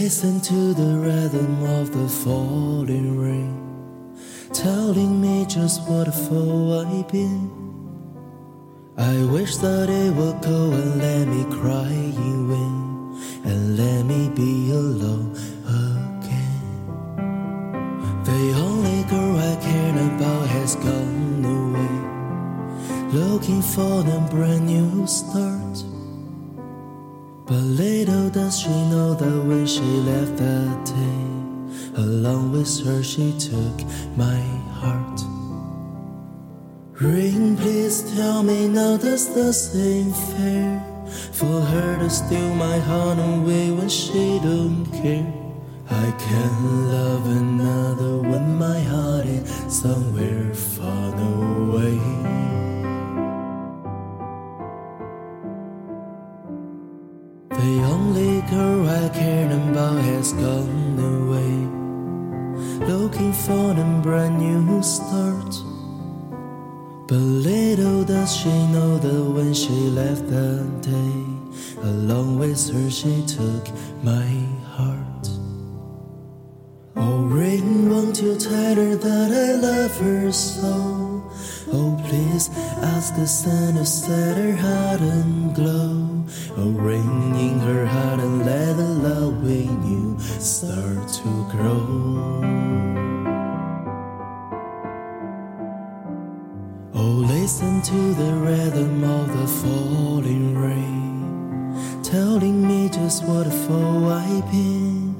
Listen to the rhythm of the falling rain, telling me just what a fool I've been. I wish that it would go and let me cry in wind, and let me be alone again. The only girl I cared about has gone away, looking for a brand new start. But little does she know that when she left that day, along with her she took my heart. Ring, please tell me now does the same fair for her to steal my heart away when she don't care? I can't love another when my heart is somewhere far away. The only girl I cared about has gone away, looking for a brand new start. But little does she know that when she left that day, along with her she took my heart. Ring, won't you tell her that I love her so? Oh, please ask the sun to set her heart and glow. Oh, ring in her heart and let the love we knew start to grow. Oh, listen to the rhythm of the falling rain, telling me just what a fool I've been.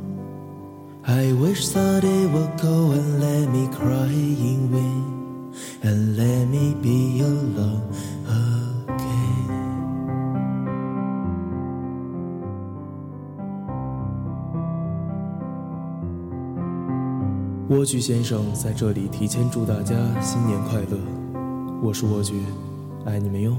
I wish that it would go and let me cry in wind, and let me be alone again. 莴苣先生在这里提前祝大家新年快乐。我是莴苣，爱你们哟。